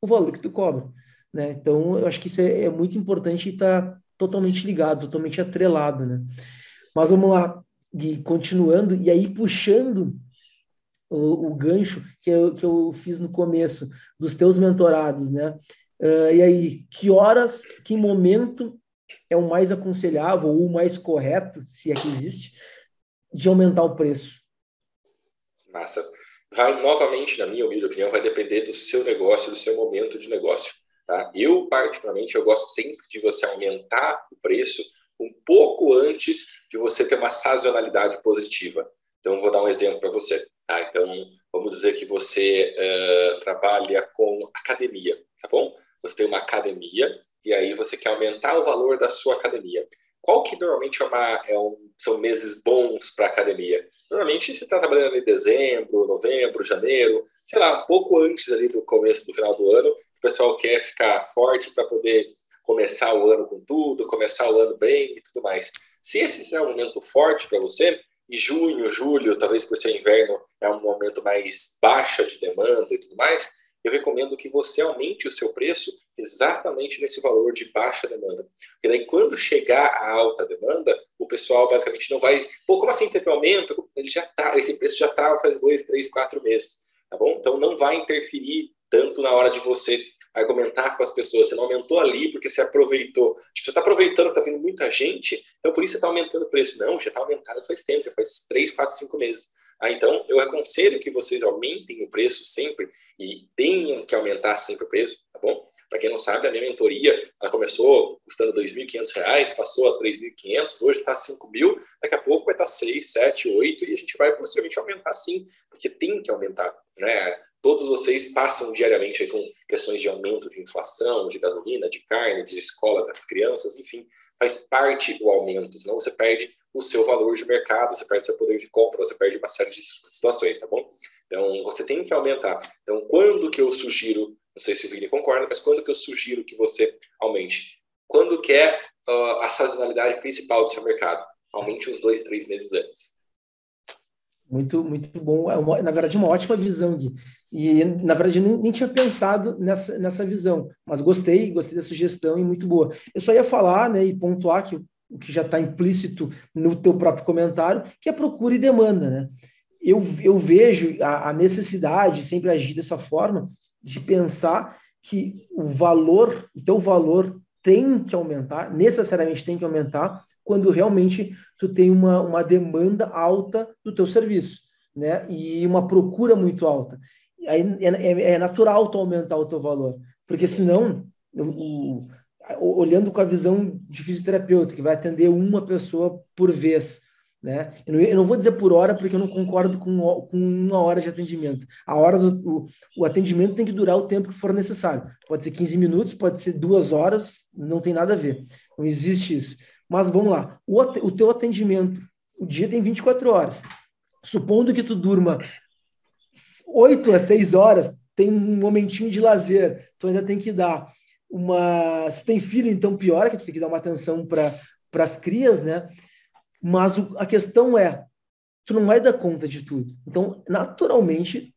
o valor que tu cobra, né? Então, eu acho que isso é, é muito importante e está totalmente ligado, totalmente atrelado, né? Mas vamos lá, Gui, continuando e aí puxando o, o gancho que eu, que eu fiz no começo dos teus mentorados, né? Uh, e aí, que horas, que momento é o mais aconselhável ou o mais correto, se é que existe, de aumentar o preço? Massa. Vai novamente, na minha humilde opinião, vai depender do seu negócio, do seu momento de negócio. Tá? Eu, particularmente, eu gosto sempre de você aumentar o preço um pouco antes de você ter uma sazonalidade positiva. Então, vou dar um exemplo para você. Tá? Então, vamos dizer que você uh, trabalha com academia, tá bom? Você tem uma academia e aí você quer aumentar o valor da sua academia. Qual que normalmente é uma, é um, são meses bons para academia? Normalmente você está trabalhando em dezembro, novembro, janeiro, sei lá, um pouco antes ali do começo do final do ano, o pessoal quer ficar forte para poder começar o ano com tudo, começar o ano bem e tudo mais. Se esse é um momento forte para você, e junho, julho, talvez por ser inverno, é um momento mais baixa de demanda e tudo mais, eu recomendo que você aumente o seu preço exatamente nesse valor de baixa demanda. Porque daí, quando chegar a alta demanda, o pessoal basicamente não vai. Pô, como assim teve aumento? Ele já tá, esse preço já estava faz dois, três, quatro meses. Tá bom? Então não vai interferir tanto na hora de você argumentar com as pessoas. Você não aumentou ali porque você aproveitou. Tipo, você está aproveitando, está vindo muita gente, então por isso você está aumentando o preço. Não, já está aumentado faz tempo, já faz 3, 4, 5 meses. Ah, então, eu aconselho que vocês aumentem o preço sempre e tenham que aumentar sempre o preço, tá bom? Para quem não sabe, a minha mentoria ela começou custando R$ 2.500, passou a R$ 3.500, hoje está R$ 5.000, daqui a pouco vai estar tá 6, 7, 8 e a gente vai possivelmente aumentar sim, porque tem que aumentar. Né? Todos vocês passam diariamente com questões de aumento de inflação, de gasolina, de carne, de escola das crianças, enfim, faz parte o aumento, senão você perde o seu valor de mercado, você perde seu poder de compra, você perde uma série de situações, tá bom? Então, você tem que aumentar. Então, quando que eu sugiro não sei se o Vini concorda, mas quando que eu sugiro que você aumente? Quando que é uh, a sazonalidade principal do seu mercado? Aumente uns dois, três meses antes. Muito, muito bom. É uma, na verdade, uma ótima visão, Gui. E, na verdade, eu nem, nem, tinha pensado nessa, nessa visão, mas gostei, gostei da sugestão e muito boa. Eu só ia falar né, e pontuar que o que já está implícito no teu próprio comentário, que é procura e demanda. Né? Eu, eu vejo a, a necessidade, sempre agir dessa forma, de pensar que o valor, o teu valor tem que aumentar, necessariamente tem que aumentar, quando realmente tu tem uma, uma demanda alta do teu serviço, né? E uma procura muito alta. Aí é, é, é natural tu aumentar o teu valor, porque senão, o, o, olhando com a visão de fisioterapeuta, que vai atender uma pessoa por vez, né? Eu não, eu, não, vou dizer por hora, porque eu não concordo com, com uma hora de atendimento. A hora do o, o, atendimento tem que durar o tempo que for necessário. Pode ser 15 minutos, pode ser duas horas, não tem nada a ver. Não existe isso. Mas vamos lá. O, o teu atendimento, o dia tem 24 horas. Supondo que tu durma 8 a 6 horas, tem um momentinho de lazer, tu ainda tem que dar uma. Se tu tem filho, então pior, que tu tem que dar uma atenção para as crias, né? Mas o, a questão é, tu não vai dar conta de tudo. Então, naturalmente,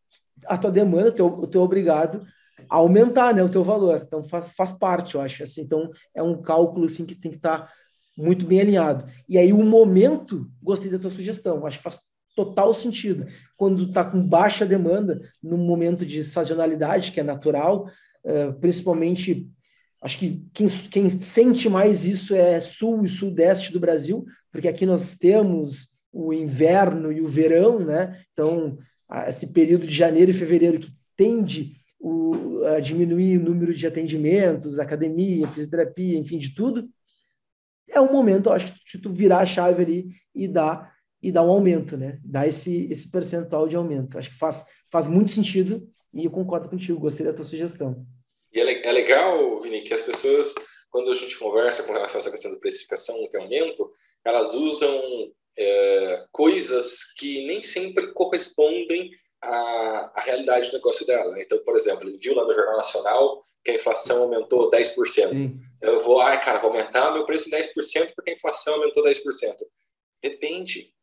a tua demanda, o teu, o teu obrigado aumentar né, o teu valor. Então, faz, faz parte, eu acho. Assim, então, é um cálculo assim, que tem que estar tá muito bem alinhado. E aí, o momento, gostei da tua sugestão. Acho que faz total sentido. Quando está com baixa demanda, no momento de sazonalidade, que é natural, uh, principalmente Acho que quem, quem, sente mais isso é sul e sudeste do Brasil, porque aqui nós temos o inverno e o verão, né? Então, esse período de janeiro e fevereiro que tende o, a diminuir o número de atendimentos, academia, fisioterapia, enfim, de tudo, é um momento, acho que, tu virar a chave ali e dar e dar um aumento, né? Dar esse, esse percentual de aumento. Acho que faz, faz muito sentido e eu concordo contigo, gostei da tua sugestão. E é, é legal, Vini, que as pessoas, quando a gente conversa com relação a essa questão de precificação, que aumento, elas usam é, coisas que nem sempre correspondem à, à, realidade do negócio dela. Então, por exemplo, ele viu lá no Jornal Nacional que a inflação aumentou 10%. Sim. Então, eu vou, ah, cara, vou aumentar meu preço em 10% porque a inflação aumentou 10%. Depende.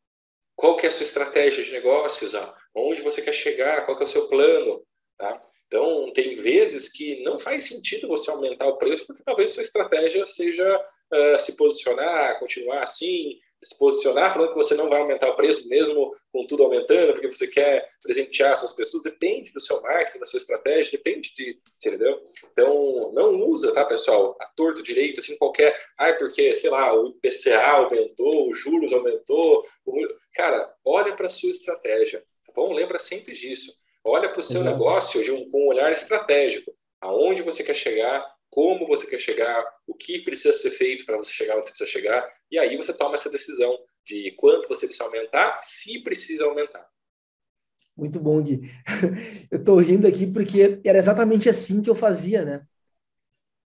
Qual que é a sua estratégia de negócios? Ah? Onde você quer chegar? Qual que é o seu plano? Tá? Então, tem vezes que não faz sentido você aumentar o preço, porque talvez sua estratégia seja uh, se posicionar, continuar assim, se posicionar falando que você não vai aumentar o preço mesmo com tudo aumentando, porque você quer presentear essas pessoas, depende do seu marketing, da sua estratégia, depende de, entendeu? Então, não usa, tá, pessoal, a torto direito, assim, qualquer, ah, porque, sei lá, o IPCA aumentou, os juros aumentou, o... cara, olha para a sua estratégia, tá bom? Lembra sempre disso. Olha para o seu Exato. negócio de um, com um olhar estratégico. Aonde você quer chegar, como você quer chegar, o que precisa ser feito para você chegar onde você precisa chegar, e aí você toma essa decisão de quanto você precisa aumentar, se precisa aumentar. Muito bom, Gui. [laughs] Eu estou rindo aqui porque era exatamente assim que eu fazia, né?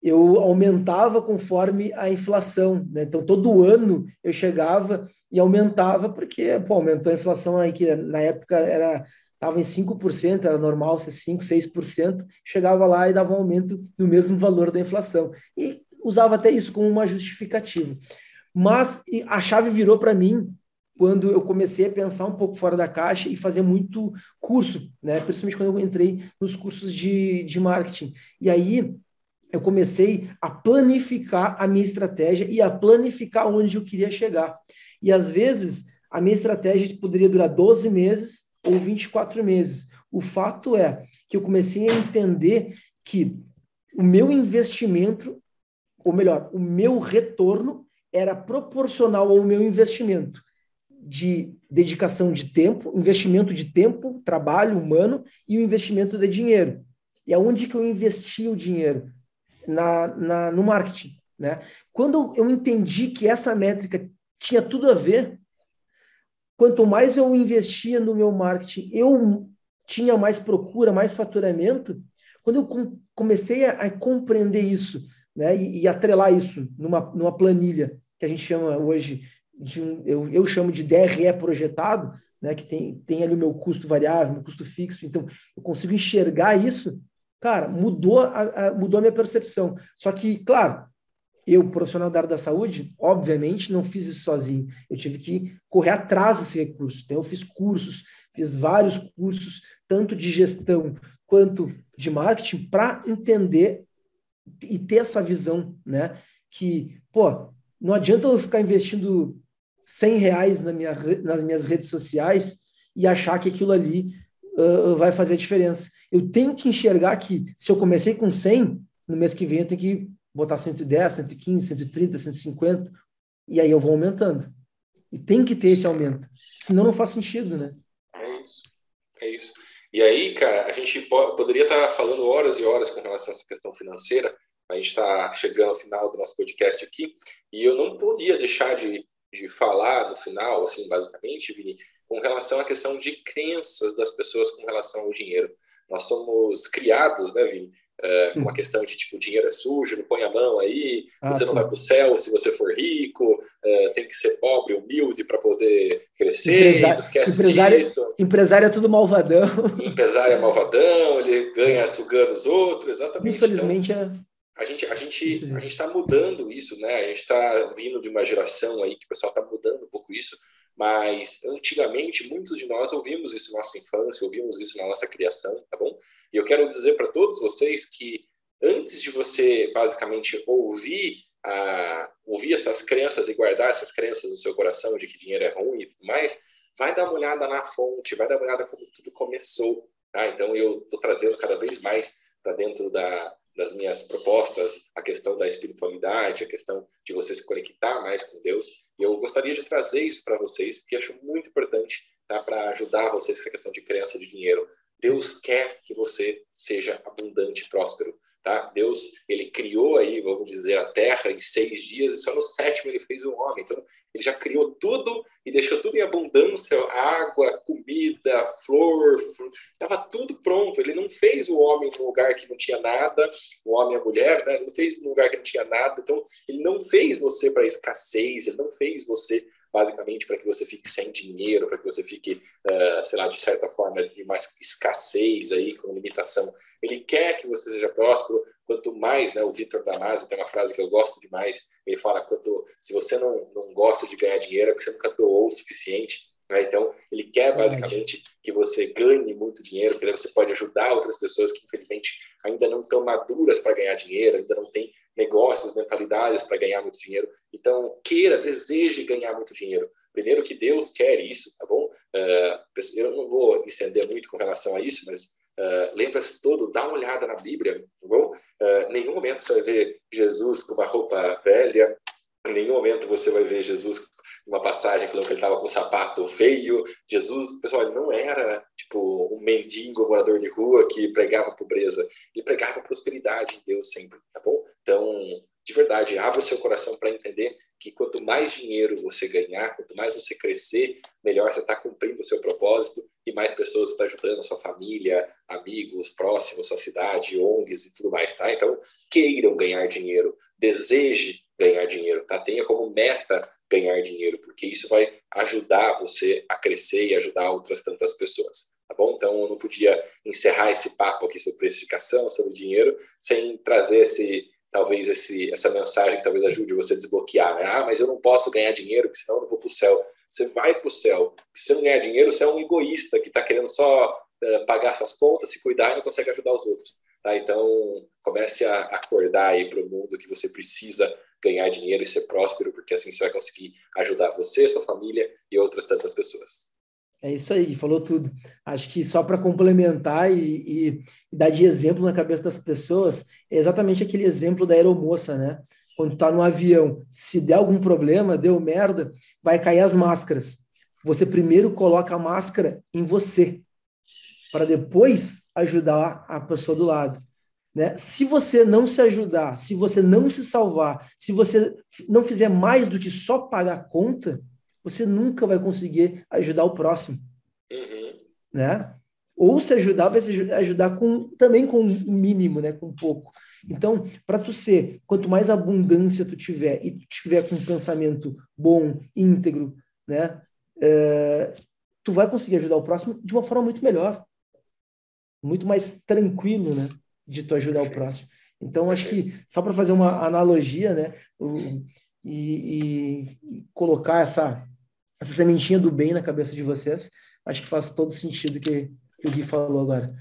Eu aumentava conforme a inflação, né? Então, todo ano eu chegava e aumentava, porque, pô, aumentou a inflação aí, que na época era estava em 5%, era normal ser 5%, 6%, chegava lá e dava um aumento no mesmo valor da inflação. E usava até isso como uma justificativa. Mas a chave virou para mim quando eu comecei a pensar um pouco fora da caixa e fazer muito curso, né? principalmente quando eu entrei nos cursos de, de marketing. E aí eu comecei a planificar a minha estratégia e a planificar onde eu queria chegar. E às vezes a minha estratégia poderia durar 12 meses ou 24 meses. O fato é que eu comecei a entender que o meu investimento, ou melhor, o meu retorno era proporcional ao meu investimento de dedicação de tempo, investimento de tempo, trabalho humano e o investimento de dinheiro. E aonde que eu investi o dinheiro? Na, na, no marketing. Né? Quando eu entendi que essa métrica tinha tudo a ver, quanto mais eu investia no meu marketing, eu tinha mais procura, mais faturamento. Quando eu comecei a, a compreender isso né, e, e, atrelar isso numa, numa planilha, que a gente chama hoje de um, eu, eu chamo de DRE projetado, né, que tem, tem ali o meu custo variável, meu custo fixo, então eu consigo enxergar isso, cara, mudou a, a, mudou a minha percepção. Só que, claro, eu, profissional da área da saúde, obviamente não fiz isso sozinho. Eu tive que correr atrás desse recurso. Então, eu fiz cursos, fiz vários cursos, tanto de gestão quanto de marketing, para entender e ter essa visão, né? Que, pô, não adianta eu ficar investindo 100 reais na minha, nas minhas redes sociais e achar que aquilo ali uh, vai fazer a diferença. Eu tenho que enxergar que se eu comecei com 100, no mês que vem eu tenho que botar 110, 115, 130, 150, e aí eu vou aumentando. E tem que ter esse aumento. Senão não faz sentido, né? É isso. É isso. E aí, cara, a gente poderia estar falando horas e horas com relação a essa questão financeira, a gente está chegando ao final do nosso podcast aqui, e eu não podia deixar de, de falar no final, assim, basicamente, Vini, com relação à questão de crenças das pessoas com relação ao dinheiro. Nós somos criados, né, Vini, é, uma questão de tipo, dinheiro é sujo, não põe a mão aí, ah, você sim. não vai para o céu se você for rico, é, tem que ser pobre, humilde para poder crescer, Empresa... esquece empresário, disso. Empresário é tudo malvadão. [laughs] Empresário é malvadão, ele ganha sugando os outros, exatamente. Infelizmente então, é. A gente a gente a gente está mudando isso, né? A gente está vindo de uma geração aí que o pessoal está mudando um pouco isso, mas antigamente muitos de nós ouvimos isso na nossa infância, ouvimos isso na nossa criação, tá bom? E eu quero dizer para todos vocês que antes de você basicamente ouvir a, ouvir essas crenças e guardar essas crenças no seu coração de que dinheiro é ruim e tudo mais, vai dar uma olhada na fonte, vai dar uma olhada como tudo começou. Tá? Então eu estou trazendo cada vez mais para dentro da, das minhas propostas a questão da espiritualidade, a questão de você se conectar mais com Deus. E eu gostaria de trazer isso para vocês, porque acho muito importante tá? para ajudar vocês com essa questão de crença de dinheiro. Deus quer que você seja abundante e próspero. Tá? Deus, ele criou aí, vamos dizer, a terra em seis dias e só no sétimo ele fez o homem. Então, ele já criou tudo e deixou tudo em abundância, água, comida, flor, estava tudo pronto. Ele não fez o homem num lugar que não tinha nada, o homem e a mulher, né? ele não fez num lugar que não tinha nada. Então, ele não fez você para escassez, ele não fez você basicamente para que você fique sem dinheiro, para que você fique, uh, sei lá, de certa forma, de mais escassez aí, com limitação. Ele quer que você seja próspero, quanto mais, né, o Vitor Damasio tem uma frase que eu gosto demais, ele fala, quanto, se você não, não gosta de ganhar dinheiro, é que você nunca doou o suficiente, né? Então, ele quer basicamente que você ganhe muito dinheiro, porque você pode ajudar outras pessoas que, infelizmente, ainda não estão maduras para ganhar dinheiro, ainda não têm negócios, mentalidades para ganhar muito dinheiro. Então, queira, deseje ganhar muito dinheiro. Primeiro que Deus quer isso, tá bom? Uh, eu não vou me estender muito com relação a isso, mas uh, lembra-se todo, dá uma olhada na Bíblia, tá bom? Uh, nenhum momento você vai ver Jesus com uma roupa velha, em nenhum momento você vai ver Jesus uma passagem que ele estava com um sapato feio. Jesus, pessoal, ele não era tipo um mendigo, morador de rua que pregava pobreza. Ele pregava prosperidade em Deus sempre, tá bom? Então, de verdade, abra o seu coração para entender que quanto mais dinheiro você ganhar, quanto mais você crescer, melhor você está cumprindo o seu propósito e mais pessoas está ajudando a sua família, amigos, próximos, sua cidade, ONGs e tudo mais, tá? Então, queiram ganhar dinheiro, deseje ganhar dinheiro, tá? Tenha como meta ganhar dinheiro, porque isso vai ajudar você a crescer e ajudar outras tantas pessoas, tá bom? Então, eu não podia encerrar esse papo aqui sobre precificação, sobre dinheiro, sem trazer esse, talvez esse, essa mensagem que talvez ajude você a desbloquear, né? Ah, mas eu não posso ganhar dinheiro, porque senão eu não vou para o céu. Você vai para o céu. Se você não ganhar dinheiro, você é um egoísta que está querendo só uh, pagar suas contas, se cuidar e não consegue ajudar os outros. Tá? Então, comece a acordar aí para o mundo que você precisa ganhar dinheiro e ser próspero, porque assim você vai conseguir ajudar você, sua família e outras tantas pessoas. É isso aí, falou tudo. Acho que só para complementar e, e, dar de exemplo na cabeça das pessoas, é exatamente aquele exemplo da aeromoça, né? Quando tá no avião, se der algum problema, deu merda, vai cair as máscaras. Você primeiro coloca a máscara em você, para depois ajudar a pessoa do lado. Né? Se você não se ajudar, se você não se salvar, se você não fizer mais do que só pagar a conta, você nunca vai conseguir ajudar o próximo. Uhum. Né? Ou se ajudar, vai se ajudar com, também com o mínimo, né? com pouco. Então, para tu ser, quanto mais abundância tu tiver e tu tiver com um pensamento bom, íntegro, né? É, tu vai conseguir ajudar o próximo de uma forma muito melhor. Muito mais tranquilo, né? De tu ajudar o próximo. Então, acho que, só para fazer uma analogia, né? O, e, e, colocar essa, essa sementinha do bem na cabeça de vocês, acho que faz todo sentido que, que o Gui falou agora.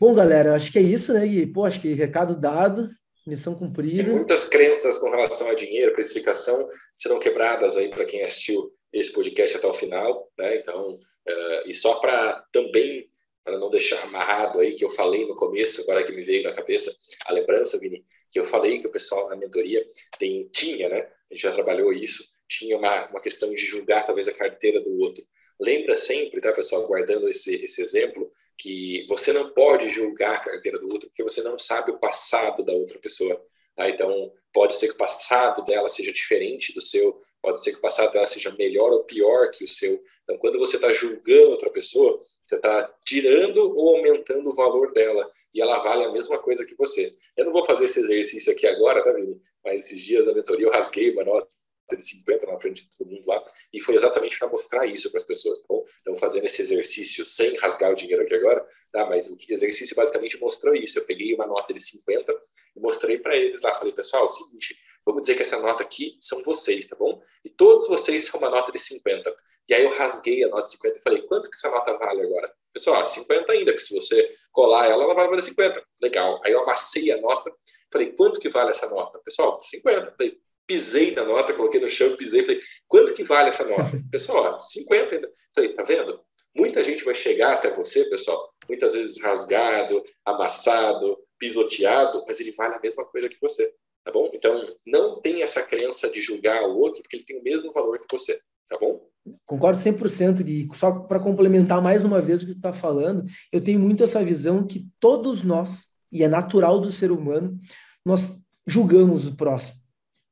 Bom, galera, acho que é isso, né, Gui? Pô, acho que recado dado, missão cumprida. muitas crenças com relação a dinheiro, precificação, serão quebradas aí para quem assistiu esse podcast até o final, né? Então, uh, e só para também, para não deixar amarrado aí, que eu falei no começo, agora que me veio na cabeça a lembrança, Vini, que eu falei que o pessoal na mentoria tem, tinha, né? A gente já trabalhou isso, tinha uma, uma questão de julgar talvez a carteira do outro. Lembra sempre, tá, pessoal, guardando esse, esse exemplo, que você não pode julgar a carteira do outro porque você não sabe o passado da outra pessoa. Tá? Então, pode ser que o passado dela seja diferente do seu, pode ser que o passado dela seja melhor ou pior que o seu. Então, quando você está julgando outra pessoa, você está tirando ou aumentando o valor dela e ela vale a mesma coisa que você. Eu não vou fazer esse exercício aqui agora, tá, Vini? Mas esses dias na mentoria eu rasguei uma nota de 50 na frente de todo mundo lá, e foi exatamente para mostrar isso para as pessoas, tá bom? Então, fazendo esse exercício sem rasgar o dinheiro aqui agora, tá? Mas o exercício basicamente mostrou isso. Eu peguei uma nota de 50 e mostrei para eles lá. Falei, pessoal, é o seguinte, vamos dizer que essa nota aqui são vocês, tá bom? E todos vocês são uma nota de 50. E aí eu rasguei a nota de 50 e falei, quanto que essa nota vale agora? Pessoal, 50 ainda, que se você colar ela, ela vai valer 50. Legal. Aí eu amassei a nota, falei, quanto que vale essa nota? Pessoal, 50. Falei, pisei na nota, coloquei no chão, pisei, falei, quanto que vale essa nota? [laughs] Pessoal, 50 ainda. Falei, tá vendo? Muita gente vai chegar até você, pessoal, muitas vezes rasgado, amassado, pisoteado, mas ele vale a mesma coisa que você, tá bom? Então, não tem essa crença de julgar o outro, porque ele tem o mesmo valor que você, tá bom? Concordo 100%, Gui. Só para complementar mais uma vez o que tu está falando, eu tenho muito essa visão que todos nós, e é natural do ser humano, nós julgamos o próximo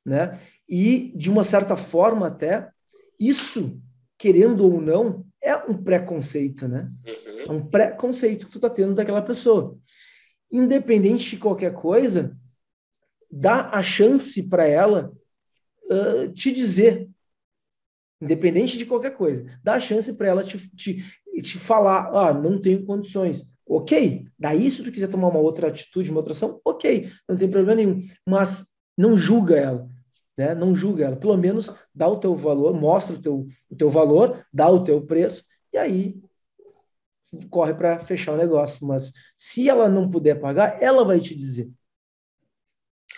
né? E, de uma certa forma, até, isso, querendo ou não, é um preconceito, né? Uhum. É um preconceito que tu tá tendo daquela pessoa. Independente de qualquer coisa, dá a chance para ela uh, te dizer, independente de qualquer coisa, dá a chance para ela te, te, te falar, ah, não tenho condições. Ok, daí se tu quiser tomar uma outra atitude, uma outra ação, ok, não tem problema nenhum. Mas não julga ela né? Não julga ela, pelo menos dá o teu valor, mostra o teu, o teu valor, dá o teu preço, e aí corre para fechar o negócio. Mas se ela não puder pagar, ela vai te dizer.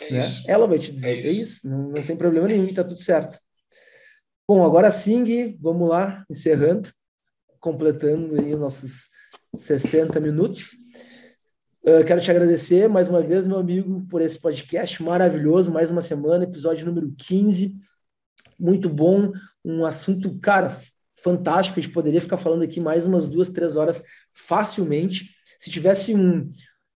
É né? Ela vai te dizer. É isso, é isso. Não, não tem problema nenhum, está tudo certo. Bom, agora sim, Gui, vamos lá, encerrando, completando aí nossos 60 minutos. Uh, quero te agradecer mais uma vez, meu amigo, por esse podcast maravilhoso, mais uma semana, episódio número 15. Muito bom, um assunto, cara, fantástico. A gente poderia ficar falando aqui mais umas duas, três horas facilmente. Se tivesse um.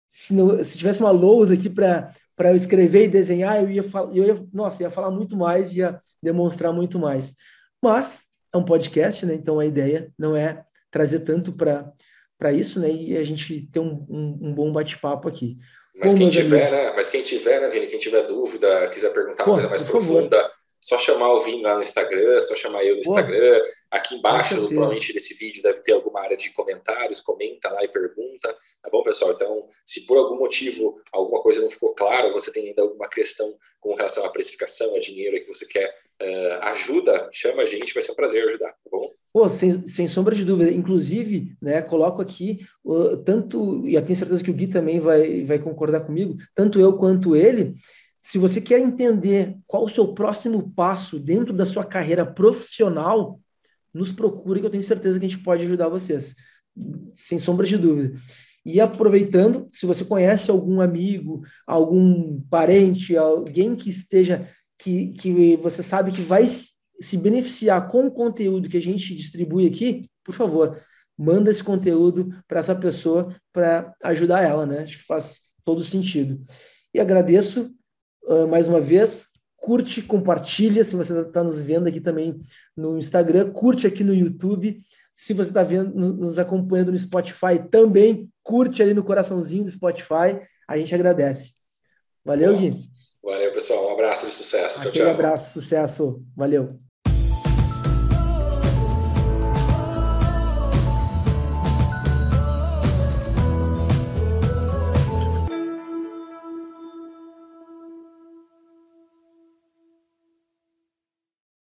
Se, não, se tivesse uma lousa aqui para para eu escrever e desenhar, eu ia, eu ia, nossa, ia falar muito mais, ia demonstrar muito mais. Mas é um podcast, né? Então a ideia não é trazer tanto para para isso, né? E a gente ter um, um, um bom bate-papo aqui. Mas, Bom, quem tiver, né, mas quem tiver, né, Vini, quem tiver dúvida, quiser perguntar Pô, uma coisa mais profunda, favor. Só chamar o Vini lá no Instagram, só chamar eu no Instagram. Aqui embaixo, provavelmente, desse vídeo deve ter alguma área de comentários, comenta lá e pergunta, tá bom, pessoal? Então, se por algum motivo alguma coisa não ficou clara, você tem ainda alguma questão com relação à precificação, a dinheiro que você quer uh, ajuda, chama a gente, vai ser um prazer ajudar, tá bom? Pô, sem, sem sombra de dúvida. Inclusive, né, coloco aqui, uh, tanto, e eu tenho certeza que o Gui também vai, vai concordar comigo, tanto eu quanto ele, se você quer entender qual o seu próximo passo dentro da sua carreira profissional, nos procure que eu tenho certeza que a gente pode ajudar vocês, sem sombra de dúvida. E aproveitando, se você conhece algum amigo, algum parente, alguém que esteja, que, que você sabe que vai se beneficiar com o conteúdo que a gente distribui aqui, por favor, manda esse conteúdo para essa pessoa para ajudar ela, né? Acho que faz todo sentido. E agradeço uh, mais uma vez. Curte, compartilha. Se você está nos vendo aqui também no Instagram, curte aqui no YouTube. Se você está vendo, nos acompanhando no Spotify, também curte ali no coraçãozinho do Spotify. A gente agradece. Valeu, Gui. Valeu, pessoal. Um abraço e sucesso. Aquele tchau, tchau. abraço, sucesso. Valeu.